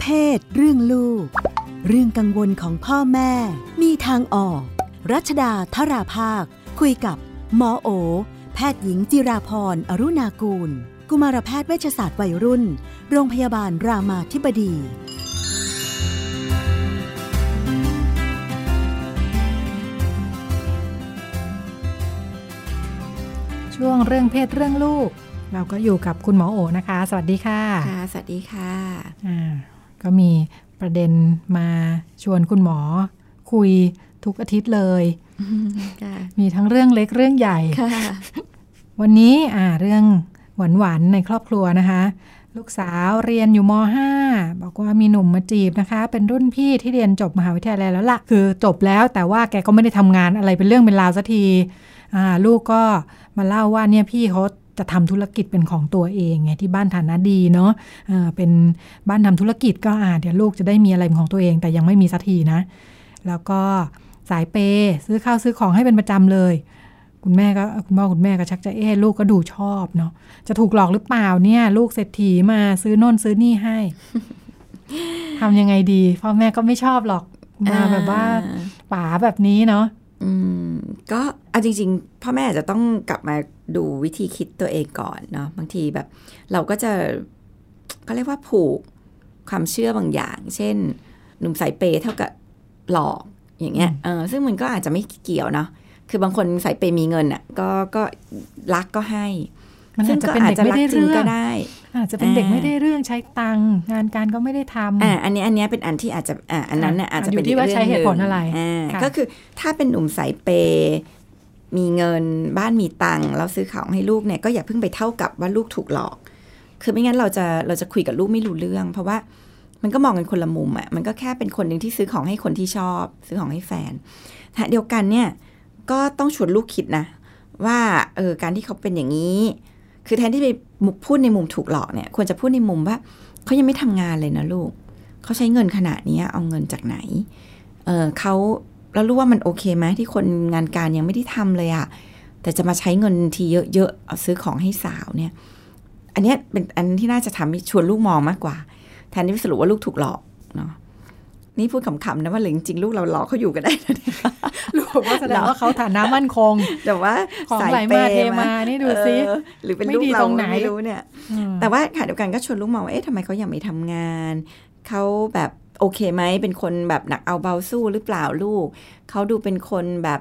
เพศ เรื่องลูก เรื่องกังวลของพ่อแม่ มีทางออก รัชดาธราภาค คุยกับหมอโอ แพทย์หญิงจิราพรอรุณากูล กุมารแพทย์เวชศาสตร์วัยรุ่น โรงพยาบาลรามาธิบดีช่วงเรื่องเพศเรื่องลูก เราก็อยู่กับคุณหมอโอนะคะ สวัสดีค่ะ ค่ะ สวัสดีค่ะอ่า ก็มีประเด็นมาชวนคุณหมอ คุยทุกอาทิตย์เลยค่ะมีทั้งเรื่องเล็กเรื่องใหญ่ค่ะวันนี้อ่าเรื่องหวานๆในครอบครัวนะคะ ลูกสาวเรียนอยู่ม .5 บอกว่ามีหนุ่มมาจีบนะคะ เป็นรุ่นพี่ที่เรียนจบมหาวิทยาลัยแล้วล่ะ คือจบแล้วแต่ว่าแกก็ไม่ได้ทำงานอะไรเป็นเรื่องเป็นราวสักทีอ่าลูกก็มาเล่าว่าเนี่ยพี่เขา จะทำธุรกิจเป็นของตัวเองไงที่บ้านฐานะดีเนาะอ่าเป็นบ้านทำธุรกิจก็อ่าเดี๋ยวลูกจะได้มีอะไรเป็นของตัวเอง แต่ยังไม่มีสักทีนะ แล้วก็สายเปย์ซื้อข้าวซื้อของให้เป็นประจำเลย คุณแม่ก็คุณพ่อคุณแม่ก็ชักจะเอ๊ะลูกก็ดูชอบเนาะจะถูกหลอกหรือเปล่าเนี่ย ลูกเศรษฐีมาซื้อโน่นซื้อนี่ให้ทำยังไงดีพ่อแม่ก็ไม่ชอบหรอกมาแบบว่าป๋าแบบนี้เนาะ อืมก็เอาจริง ๆ พ่อแม่อาจจะต้องกลับมาดูวิธีคิดตัวเองก่อนเนาะบางทีแบบ เราก็จะเขาเรียกว่าผูกความเชื่อบางอย่าง เช่น หนุ่มสายเปย์เท่ากับหลอกอย่างเงี้ยเออซึ่งมันก็อาจจะไม่เกี่ยวเนาะคือบางคนสายเปย์มีเงินอะก็ก็รักก็ให้ มันซึ่อางจจะก็เป็นอาจเด็กจะไม่รักได้จริงเรื่อก็งได้ อาจจะเป็นเด็กอ่าไม่ได้เรื่องใช้ตังค์งานการก็ไม่ได้ทำอ่าอันนี้อันนี้เป็นอันที่อาจจะอ่าอันนั้นเนี่ยอะอาจจะอยู่เป็นที่ว่าอีกใช้เหตุผลงอะไรอ่าค่ะก็คือถ้าเป็นหนุ่มสายเปย์มีเงินบ้านมีตังค์แล้วซื้อของให้ลูกเนี่ยก็อย่าเพิ่งไปเท่ากับว่าลูกถูกหลอก คือไม่งั้นเราจะเราจะคุยกับลูกไม่รู้เรื่อง เพราะว่ามันก็มองกันคนละมุมอะมันก็แค่เป็นคนหนึ่งที่ซื้อของให้คนที่ชอบ ซื้อของให้แฟนขณะเดียวกันเนี่ยก็ต้องชวนลูกคิดนะ ว่าเออการที่เขาเป็นอย่างนี้ คือแทนที่ไปมุกพูดในมุมถูกหลอกเนี่ยควรจะพูดในมุมว่าเขายังไม่ทำงานเลยนะลูกเขาใช้เงินขนาดนี้เอาเงินจากไหน เออเขาแล้วรู้ว่ามันโอเคไหมที่คนงานการยังไม่ได้ทำเลยอะแต่จะมาใช้เงินทีเยอะๆเอาซื้อของให้สาวเนี่ย อันนี้เป็นอันที่น่าจะทำให้ชวนลูกมองมากกว่า แทนที่จะสรุปว่าลูกถูกหลอกเนาะ นี่พูดขำๆนะว่าหรือจริงๆลูกเราหลอกเขาอยู่ก็ได้นะเนี่ยลูกว่าแสดงว่าเขาฐานะมั่นคง แต่ว่าของสายไหลเปมาย์เทมานี่ดูสิเออหรือเป็นไม่ลูกดีเราตรงไหนไม่รู้เนี่ยอืมแต่ว่าขณะเดียวกันก็ชวนลูกมองว่าเอ๊ะทำไมเขายังไม่ทำงานเขาแบบโอเคไหมเป็นคนแบบหนักเอาเบาสู้หรือเปล่าลูกเขาดูเป็นคนแบบ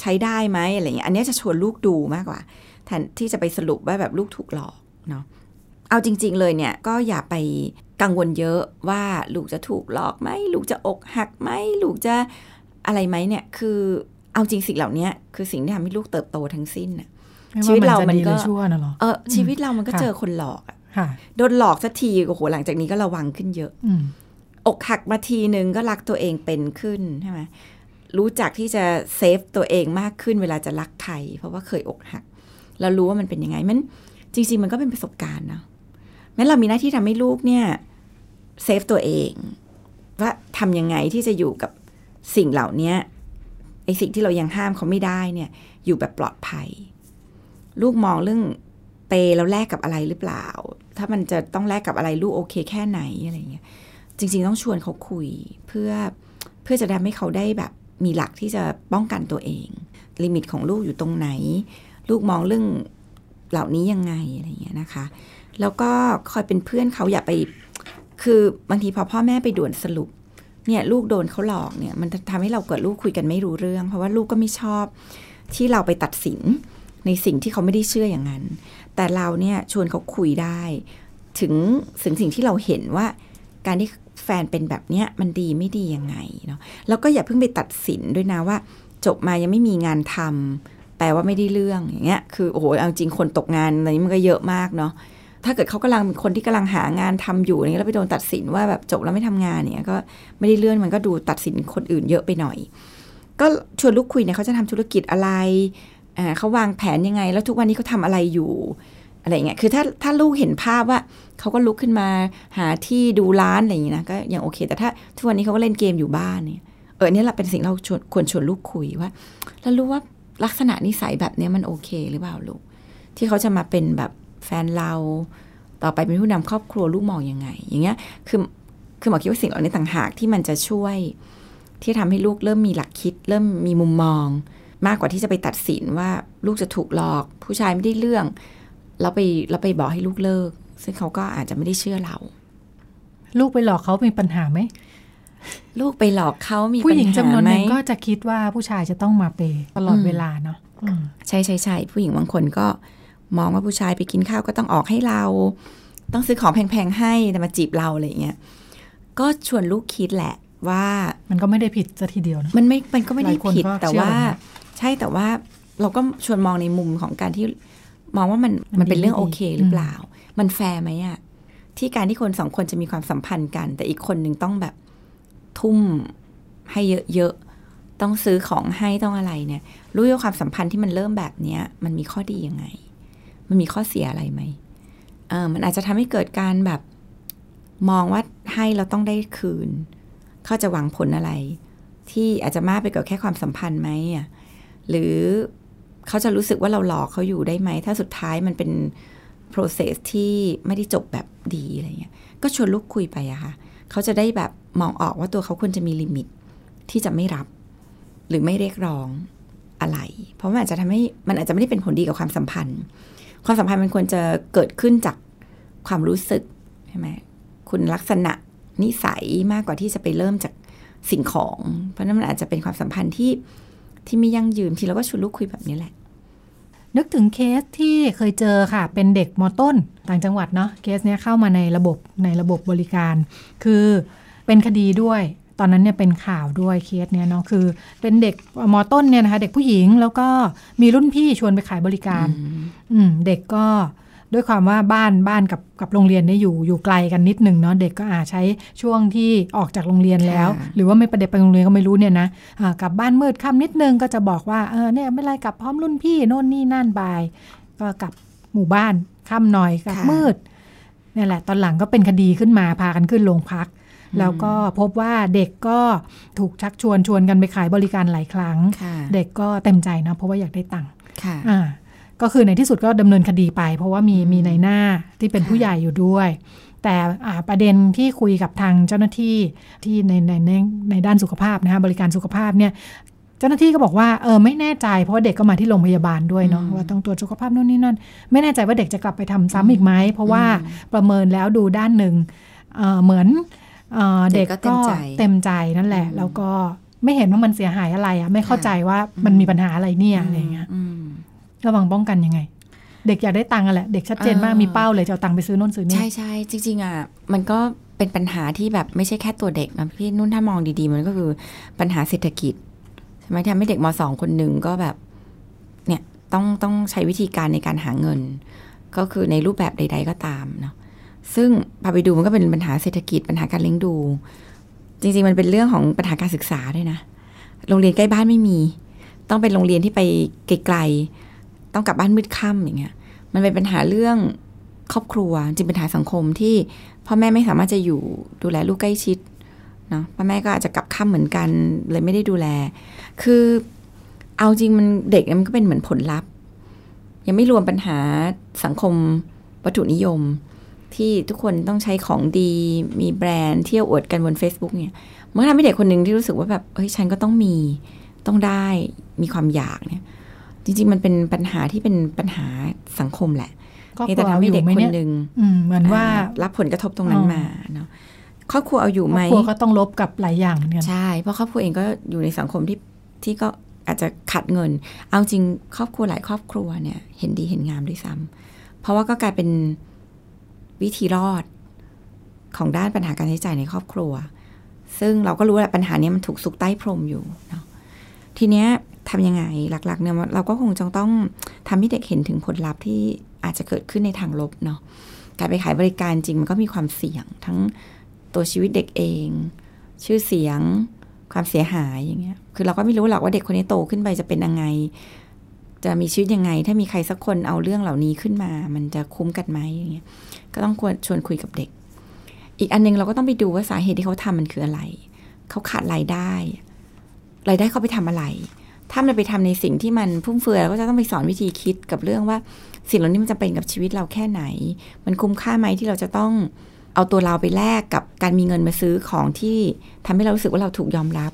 ใช้ได้ไหมอะไรเงี้ยอันเนี้ยจะชวนลูกดูมากกว่าแทนที่จะไปสรุปว่าแบบลูกถูกหลอกเนาะเอาจริง ๆ เลยเนี่ยก็อย่าไป กังวลเยอะว่าลูกจะถูกหลอกไหมลูกจะอกหักไหมลูกจะอะไรไหมเนี่ย คือเอาจริงสิ่งเหล่านี้คือสิ่งที่ทำให้ลูกเติบโตทั้งสิ้นน่ะไม่ชีวิตว่าเรามันจะมันดีหก็รือชั่วนะหรอเออชีวิตเรามันก็ค่ะเจอคนหลอกอะค่ะโดนหลอกสักทีโอ้โหหลังจากนี้ก็ระวังขึ้นเยอะอืมอกหักมาทีนึงก็รักตัวเองเป็นขึ้นใช่ไหมรู้จักที่จะเซฟตัวเองมากขึ้นเวลาจะรักใครเพราะว่าเคยอกหัก แล้วรู้ว่ามันเป็นยังไงมันจริง ๆ มันก็เป็นประสบการณ์นะ แม้เรามีหน้าที่ทำให้ลูกเนี่ยsave ตัวเอง ว่าทำยังไงที่จะอยู่กับสิ่งเหล่านี้ไอสิ่งที่เรายังห้ามเขาไม่ได้เนี่ยอยู่แบบปลอดภัย ลูกมองเรื่องเปย์แล้วแลกกับอะไรหรือเปล่า ถ้ามันจะต้องแลกกับอะไรลูกโอเคแค่ไหนอะไรเงี้ยจริง ๆ ต้องชวนเขาคุยเพื่อเพื่อจะทำให้เขาได้แบบมีหลักที่จะป้องกันตัวเอง limit ของลูกอยู่ตรงไหน ลูกมองเรื่องเหล่านี้ยังไงอะไรเงี้ยนะคะ แล้วก็คอยเป็นเพื่อนเขาอย่าไป คือบางทีพอพ่อแม่ไปด่วนสรุป เนี่ยลูกโดนเขาหลอกเนี่ย มันทำให้เราเกิดลูกคุยกันไม่รู้เรื่อง เพราะว่าลูกก็ไม่ชอบที่เราไปตัดสินในสิ่งที่เขาไม่ได้เชื่ออย่างนั้น แต่เราเนี่ยชวนเขาคุยได้ ถึงสิ่งสิ่งที่เราเห็นว่า การที่แฟนเป็นแบบเนี้ยมันดีไม่ดียังไงเนาะ แล้วก็อย่าเพิ่งไปตัดสินด้วยนะว่า จบมายังไม่มีงานทำแปลว่าไม่ได้เรื่องอย่างเงี้ย คือโอ้โหเอาจริงคนตกงานอะไรนี้มันก็เยอะมากเนาะ ถ้าเกิดเขากำลังเป็นคนที่กำลังหางานทำอยู่อย่างนี้แล้วไปโดนตัดสินว่าแบบจบแล้วไม่ทำงานเนี่ยก็ไม่ได้เลื่อนมันก็ดูตัดสินคนอื่นเยอะไปหน่อย ก็ชวนลูกคุยเนี่ยเขาจะทำธุรกิจอะไรเขาวางแผนยังไง แล้วทุกวันนี้เขาทำอะไรอยู่อะไรเงี้ยคือถ้าถ้าลูกเห็นภาพว่าเขาก็ลุกขึ้นมาหาที่ดูร้านอะไรอย่างงี้นะก็ยังโอเค แต่ถ้าทุกวันนี้เขาก็เล่นเกมอยู่บ้านเนี่ยเอออนนี่แหละเป็นสิ่งเราชวนควรชวนลูกคุยว่าแล้วรู้ว่าลักษณะนิสัยแบบเนี้ยมันโอเคหรือเปล่าลูก ที่เขาจะมาเป็นแบบ แฟนเรา ต่อไปเป็นผู้นำครอบครัวลูกมองยังไง อย่างเงี้ยคือคือหมอคิดว่าสิ่งเหล่านี้ต่างหากที่มันจะช่วย ที่ทำให้ลูกเริ่มมีหลักคิด เริ่มมีมุมมอง มากกว่าที่จะไปตัดสินว่าลูกจะถูกหลอก ผู้ชายไม่ได้เรื่องเราไปเราไปบอกให้ลูกเลิก ซึ่งเขาก็อาจจะไม่ได้เชื่อเรา ลูกไปหลอกเขามีปัญหาไหมลูกไปหลอกเขามีผู้หญิงปัญจำนวนหไหมนึ่งก็จะคิดว่าผู้ชายจะต้องมาเปย์ตลอดเวลาเนาะอืมใช่ใช่ใช่ผู้หญิงบางคนก็ มองว่าผู้ชายไปกินข้าวก็ต้องออกให้เรา ต้องซื้อของแพงๆให้แต่มาจีบเราอะไรอย่างเงี้ยก็ชวนลูกคิดแหละว่ามันก็ไม่ได้ผิดซะทีเดียวนะมันไม่มันก็ไม่ได้หลายคนผิดก็แต่เชื่อว่าแบบนั้นใช่แต่ว่าเราก็ชวนมองในมุมของการที่มองว่ามันมันมันเป็นเรื่องดีโอเคหรือเปล่า มันแฟร์ไหมอะที่การที่คนสองคนจะมีความสัมพันธ์กัน แต่อีกคนหนึ่งต้องแบบทุ่มให้เยอะๆ ต้องซื้อของให้ต้องอะไรเนี่ย รู้ว่าความสัมพันธ์ที่มันเริ่มแบบเนี้ย มันมีข้อดียังไง มันมีข้อเสียอะไรไหมเออมันอาจจะทำให้เกิดการแบบมองว่าให้เราต้องได้คืน เขาจะหวังผลอะไร ที่อาจจะมากไปกว่าแค่ความสัมพันธ์ไหมอะหรือเขาจะรู้สึกว่าเราหลอกเขาอยู่ได้ไหม ถ้าสุดท้ายมันเป็น process ที่ไม่ได้จบแบบดีอะไรเงี้ย ก็ชวนลูกคุยไปอะค่ะ เขาจะได้แบบมองออกว่าตัวเขาควรจะมี limit ที่จะไม่รับ หรือไม่เรียกร้องอะไร เพราะมันอาจจะทำให้มันอาจจะไม่ได้เป็นผลดีกับความสัมพันธ์ ความสัมพันธ์มันควรจะเกิดขึ้นจากความรู้สึกใช่ไหมคุณลักษณะนิสัยมากกว่าที่จะไปเริ่มจากสิ่งของ เพราะนั้นมันอาจจะเป็นความสัมพันธ์ที่ที่ไม่ยั่งยืนทีเราก็ชวนลูกคุยแบบนี้แหละ นึกถึงเคสที่เคยเจอค่ะ เป็นเด็กมอต้น ต่างจังหวัดเนาะเคสเนี้ยเข้ามาในระบบในระบบบริการ คือเป็นคดีด้วย ตอนนั้นเนี่ยเป็นข่าวด้วยเคสเนี้ยเนาะคือ เป็นเด็กมอต้นเนี่ยนะคะเด็กผู้หญิงแล้วก็มีรุ่นพี่ชวนไปขายบริการ อืมเด็กก็ด้วยความว่าบ้านบ้านกับกับโรงเรียนเนี่ยอยู่อยู่ไกลกันนิดหนึ่งเนาะเด็กก็อาจใช้ช่วงที่ออกจากโรงเรียนแล้วค่ะหรือว่าไม่ประเด็นไปโรงเรียนก็ไม่รู้เนี่ยนะอ่ากลับบ้านมืดค่ำนิดนึงก็จะบอกว่าเออเนี่ยไม่เป็นไรกลับพร้อมรุ่นพี่โน่นนี่นั่นไปก็กลับหมู่บ้านค่ำหน่อยกลับค่ะมืดนี่แหละ ตอนหลังก็เป็นคดีขึ้นมาพากันขึ้นโรงพัก แล้วก็พบว่าเด็กก็ถูกชักชวนชวนกันไปขายบริการหลายครั้งค่ะเด็กก็เต็มใจนะเพราะว่าอยากได้ตังค์ค่ะอ่าก็คือในที่สุดก็ดำเนินคดีไป เพราะว่ามีมีในหน้าที่เป็นค่ะผู้ใหญ่อยู่ด้วย แต่อ่าประเด็นที่คุยกับทางเจ้าหน้าที่ที่ในในในในด้านสุขภาพนะคะบริการสุขภาพเนี่ยเจ้าหน้าที่ก็บอกว่าเออไม่แน่ใจเพราะว่าเด็กก็มาที่โรงพยาบาลด้วยเนาะว่าต้องตรวจสุขภาพโน่นนี่นั่นไม่แน่ใจว่าเด็กจะกลับไปทำซ้ำอีกไหมเพราะว่าประเมินแล้วดูด้านหนึ่งเอ่อเหมือน เอ่อเด็เด็กกก็เต็ก็มใจเต็มใจนั่นแหละ แล้วก็ไม่เห็นว่ามันเสียหายอะไรอะไม่เข้าใจว่ามันมีปัญหาอะไรเนี่ยอะไรอย่างเงี้ยอืมระวังป้องกันยังไง เด็กอยากได้ตังค์อะแหละ เด็กชัดเจนมากเออมีเป้าเลยจะเอาตังค์ไปซื้อโน่นซื้อนี่ใช่ใช่จริงๆอะมันก็เป็นปัญหาที่แบบไม่ใช่แค่ตัวเด็กนะพี่นุ่นถ้ามองดีๆ มันก็คือปัญหาเศรษฐกิจใช่ไหมที่ทำให้เด็กมสองคนหนึ่งก็แบบ เนี่ยต้องต้องใช้วิธีการในการหาเงิน ก็คือในรูปแบบใด ๆ ก็ตามเนาะ ซึ่งพอไปดูมันก็เป็นปัญหาเศรษฐกิจปัญหาการเลี้ยงดู จริง ๆ มันเป็นเรื่องของปัญหาการศึกษาด้วยนะ โรงเรียนใกล้บ้านไม่มี ต้องเป็นโรงเรียนที่ไปไกลๆต้องกลับบ้านมืดค่ำอย่างเงี้ย มันเป็นปัญหาเรื่องครอบครัวจริงปัญหาสังคมที่พ่อแม่ไม่สามารถจะอยู่ดูแลลูกใกล้ชิดเนาะพ่อแม่ก็อาจจะกลับค่ำเหมือนกัน เลยไม่ได้ดูแล คือเอาจริงมันเด็กมันก็เป็นเหมือนผลลัพธ์ ยังไม่รวมปัญหาสังคมวัตถุนิยม ที่ทุกคนต้องใช้ของดีมีแบรนด์เที่ยวอวดกันบน Facebook เนี่ยมันก็ทำให้เด็กคนหนึ่งที่รู้สึกว่าแบบเฮ้ยฉันก็ต้องมีต้องได้มีความอยากเนี่ย จริง ๆ มันเป็นปัญหาที่เป็นปัญหาสังคมแหละก็เพียงกลัแต่วทำให้อยู่เด็กไหมคนเนี่ยหนึ่งอืมเหมือนว่าอ่รับผลกระทบตรงนั้นอ๋อมาเนาะครอบครัวเอาอยู่ครไหมอบครัวก็ต้องลบกับหลายอย่างเหมือนกันใช่ เพราะครอบครัวเองก็อยู่ในสังคมที่ที่ก็อาจจะขัดเงิน เอาจริงครอบครัวหลายครอบครัวเนี่ย เห็นดีเห็นงามด้วยซ้ำเพราะว่าก็กลายเป็น วิธีรอดของด้านปัญหาการใช้จ่ายในครอบครัว ซึ่งเราก็รู้ว่าปัญหานี้มันถูกซุกใต้พรมอยู่เนาะทีเนี้ยทำยังไงหลักๆเนี่ยเราก็คงจะต้องทำให้เด็กเห็นถึงผลลัพธ์ที่อาจจะเกิดขึ้นในทางลบเนาะการไปขายบริการจริงมันก็มีความเสี่ยง ทั้งตัวชีวิตเด็กเอง ชื่อเสียงความเสียหายอย่างเงี้ย คือเราก็ไม่รู้หรอกว่าเด็กคนนี้โตขึ้นไปจะเป็นยังไง จะมีชีวิตยังไง ถ้ามีใครสักคนเอาเรื่องเหล่านี้ขึ้นมา มันจะคุ้มกันไหมอย่างเงี้ย ก็ต้องควรชวนคุยกับเด็ก อีกอันนึงเราก็ต้องไปดูว่าสาเหตุที่เขาทำมันคืออะไร เขาขาดรายได้รายได้เขาไปทำอะไร ถ้ามันไปทำในสิ่งที่มันฟุ่มเฟือยเราก็จะต้องไปสอนวิธีคิดกับเรื่องว่า สิ่งเหล่านี้มันจะเป็นกับชีวิตเราแค่ไหน มันคุ้มค่าไหมที่เราจะต้องเอาตัวเราไปแลกกับการมีเงินมาซื้อของที่ทำให้เรารู้สึกว่าเราถูกยอมรับ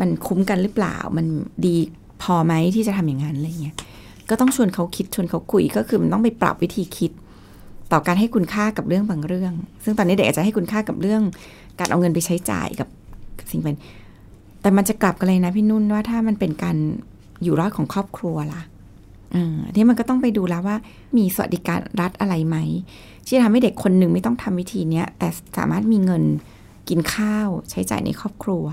มันคุ้มกันหรือเปล่า มันดีพอไหมที่จะทำอย่างนั้นอะไรเงี้ย ก็ต้องชวนเขาคิดชวนเขาคุยก็คือมันต้องไปปรับวิธีคิด ต่อการให้คุณค่ากับเรื่องบางเรื่อง ซึ่งตอนนี้เด็กอาจจะให้คุณค่ากับเรื่อง การเอาเงินไปใช้จ่ายกับสิ่งเป็น แต่มันจะกลับกันเลยนะพี่นุ่นว่าถ้ามันเป็นการอยู่รอดของครอบครัวล่ะอ่าที่มันก็ต้องไปดูแล้วว่า มีสวัสดิการรัฐอะไรไหมที่จะทำให้เด็กคนหนึ่งไม่ต้องทำวิธีเนี้ยแต่สามารถมีเงินกินข้าวใช้จ่ายในครอบครัว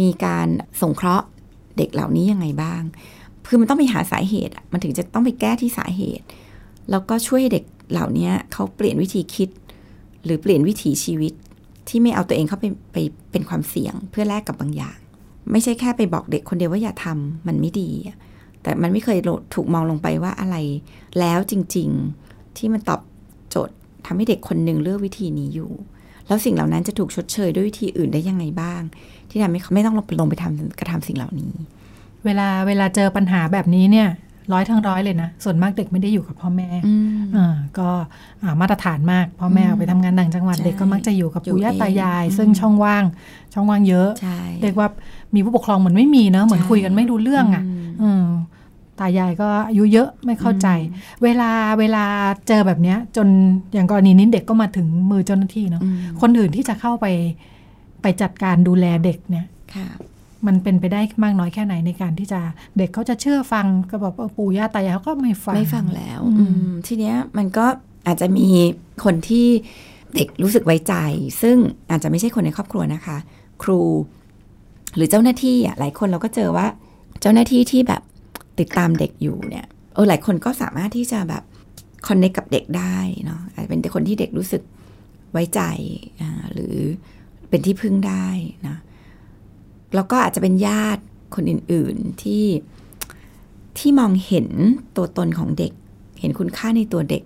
มีการสงเคราะห์เด็กเหล่านี้ยังไงบ้าง คือมันต้องไปหาสาเหตุ มันถึงจะต้องไปแก้ที่สาเหตุ แล้วก็ช่วยเด็ก เหล่านี้เขาเปลี่ยนวิธีคิด หรือเปลี่ยนวิถีชีวิตที่ไม่เอาตัวเองเข้าไปไปเป็นความเสี่ยงเพื่อแลกกับบางอย่าง ไม่ใช่แค่ไปบอกเด็กคนเดียวว่าอย่าทำมันไม่ดี แต่มันไม่เคยถูกมองลงไปว่าอะไรแล้วจริง ๆที่มันตอบโจทย์ทำให้เด็กคนหนึ่งเลือกวิธีนี้อยู่ แล้วสิ่งเหล่านั้นจะถูกชดเชยด้วยวิธีอื่นได้ยังไงบ้าง ที่ทำให้เขาไม่ต้องลงไปทำกระทำสิ่งเหล่านี้ เวลาเวลาเจอปัญหาแบบนี้เนี่ย ร้อยทั้งร้อยเลยนะ ส่วนมากเด็กไม่ได้อยู่กับพ่อแม่อืมอ่าก็อ่ามาตรฐานมาก พ่อแม่อืมออกไปทำงานต่างจังหวัดใช่เด็กก็มักจะอยู่กับอยู่ปู่ย่าเองตายายอืมซึ่งช่องว่าง ช่องว่างเยอะใช่เรียกว่ามีผู้ปกครองเหมือนไม่มีเนอะเหมือนใช่คุยกันไม่รู้เรื่องอะมอืมตายายก็อายุเยอะไม่เข้าใจ เวลาเวลาเจอแบบเนี้ย จนอย่างกรณีนี้เด็กก็มาถึงมือเจ้าหน้าที่เนาะอืมคนอื่นที่จะเข้าไปไปจัดการดูแลเด็กเนี่ยค่ะ มันเป็นไปได้มากน้อยแค่ไหนในการที่จะเด็กเขาจะเชื่อฟังก็บอกว่าปู่ย่าตายายเขาก็ไม่ฟังไม่ฟังแล้วอืมอืมทีเนี้ยมันก็อาจจะมีคนที่เด็กรู้สึกไว้ใจ ซึ่งอาจจะไม่ใช่คนในครอบครัวนะคะ ครูหรือเจ้าหน้าที่อะหลายคนเราก็เจอว่า เจ้าหน้าที่ที่แบบติดตามเด็กอยู่เนี่ยเออหลายคนก็สามารถที่จะแบบคอนเน c กับเด็กได้เนาะอาจจะเป็นคนที่เด็กรู้สึกไว้ใจอ่าหรือเป็นที่พึ่งได้นะ แล้วก็อาจจะเป็นญาติคนอื่นๆที่ที่มองเห็นตัวตนของเด็ก เห็นคุณค่าในตัวเด็ก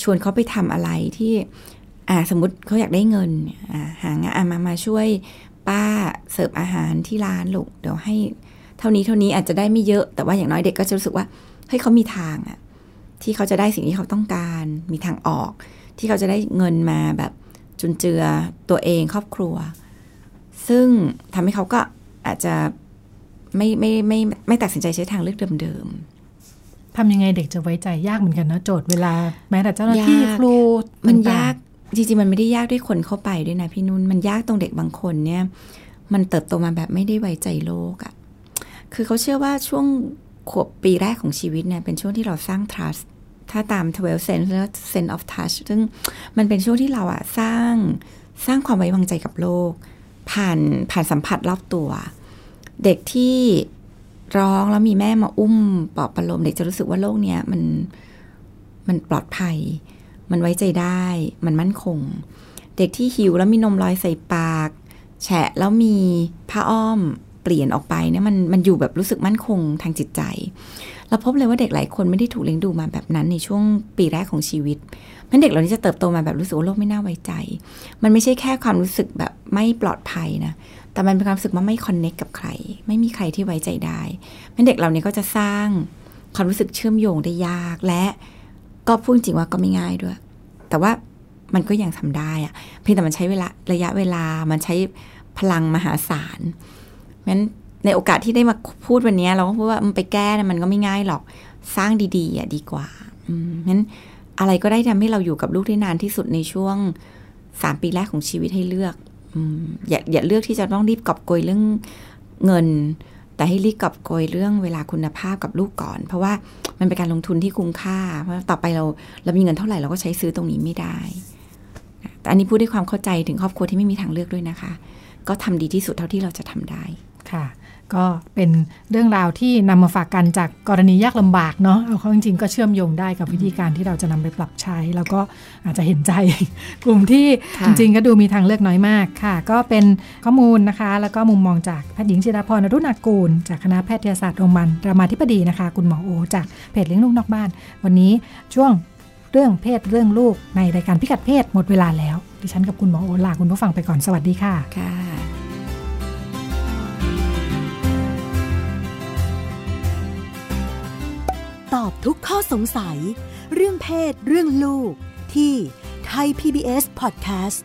ชวนเขาไปทำอะไรที่อ่าสมมติเขาอยากได้เงินอ่าหางานอะมามาช่วยป้าเสิร์ฟอาหารที่ร้านลูกเดี๋ยวให้เท่านี้เท่านี้อาจจะได้ไม่เยอะ แต่ว่าอย่างน้อยเด็กก็จะรู้สึกว่าเฮ้ยเขามีทางอะที่เขาจะได้สิ่งที่เขาต้องการ มีทางออก ที่เขาจะได้เงินมาแบบจุนเจือตัวเองครอบครัว ซึ่งทำให้เขาก็อาจจะไม่ไม่ไม่ไม่ไม่ตัดสินใจใช้ทางเลือกเดิมๆทำยังไงเด็กจะไว้ใจยากเหมือนกันนะโจทย์เวลา แม้แต่เจ้าหน้าที่ยากครูมันต่งๆยากจริงๆมันไม่ได้ยากด้วยคนเข้าไปด้วยนะพี่นุ่นมันยากตรงเด็กบางคนเนี่ย มันเติบโตมาแบบไม่ได้ไว้ใจโลกอะ่ะคือเขาเชื่อว่าช่วงขวบปีแรกของชีวิตเนี่ยเป็นช่วงที่เราสร้าง trust ถ้าตาม 12 sense แล้ว sense of touch ซึ่งมันเป็นช่วงที่เราอะสร้างสร้างความไว้วางใจกับโลก ผ่านผ่านสัมผัสรอบตัว เด็กที่ร้องแล้วมีแม่มาอุ้มปลอบประโลมเด็กจะรู้สึกว่าโลกเนี้ยมันมันปลอดภัย มันไว้ใจได้ มันมั่นคง เด็กที่หิวแล้วมีนมลอยใส่ปาก แฉะแล้วมีผ้าอ้อมเปลี่ยนออกไปเนี่ยมันมันอยู่แบบรู้สึกมั่นคงทางจิตใจ เราพบเลยว่าเด็กหลายคนไม่ได้ถูกเลี้ยงดูมาแบบนั้นในช่วงปีแรกของชีวิตมันเด็กเหล่านี้จะเติบโตมาแบบรู้สึกว่าโลกไม่น่าไว้ใจ มันไม่ใช่แค่ความรู้สึกแบบ ไม่ปลอดภัยนะ แต่มันเป็นความรู้สึกว่าไม่คอนเน็กกับใคร ไม่มีใครที่ไว้ใจได้มันเด็กเหล่านี้ก็จะสร้างความรู้สึกเชื่อมโยงได้ยาก และก็พูดจริงว่าก็ไม่ง่ายด้วย แต่ว่ามันก็ยังทำได้อะเพียงแต่มันใช้เวลาระยะเวลา มันใช้พลังมหาศาลงั้นในโอกาสที่ได้มาพูดวันนี้ เราก็พูดว่ามันไปแก้นะมันก็ไม่ง่ายหรอก สร้างดีๆอะดีกว่าอืมงั้นอะไรก็ได้ทำให้เราอยู่กับลูกได้นานที่สุดในช่วงสามปีแรกของชีวิตให้เลือก อย่าอย่าเลือกที่จะต้องรีบกอบโกยเรื่องเงิน แต่ให้รีบกอบโกยเรื่องเวลาคุณภาพกับลูกก่อน เพราะว่ามันเป็นการลงทุนที่คุ้มค่า เพราะต่อไปเราเรามีเงินเท่าไหร่เราก็ใช้ซื้อตรงนี้ไม่ได้ แต่อันนี้พูดด้วยความเข้าใจถึงครอบครัวที่ไม่มีทางเลือกด้วยนะคะ ก็ทำดีที่สุดเท่าที่เราจะทำได้ค่ะ ก็เป็นเรื่องราวที่นำมาฝากกันจากกรณียากลำบากเนาะเอาเข้าจริงๆก็เชื่อมโยงได้กับวิธีการที่เราจะนำไปปรับใช้ แล้วก็อาจจะเห็นใจกลุ่มที่ค่ะจริงๆก็ดูมีทางเลือกน้อยมากค่ะ ก็เป็นข้อมูลนะคะ แล้วก็มุมมองจากแพทย์หญิงจิราพรอรุณากูล จากคณะแพทยศาสตร์โรงพยาบาลรามาธิบดีนะคะ คุณหมอโอ จากเพจเลี้ยงลูกนอกบ้าน วันนี้ช่วงเรื่องเพศเรื่องลูกในรายการพิกัดเพศหมดเวลาแล้ว ดิฉันกับคุณหมอโอลาคุณผู้ฟังไปก่อนสวัสดีค่ะค่ะ อบทุกข้อสงสัย เรื่องเพศ เรื่องลูก ที่ไทย PBS Podcast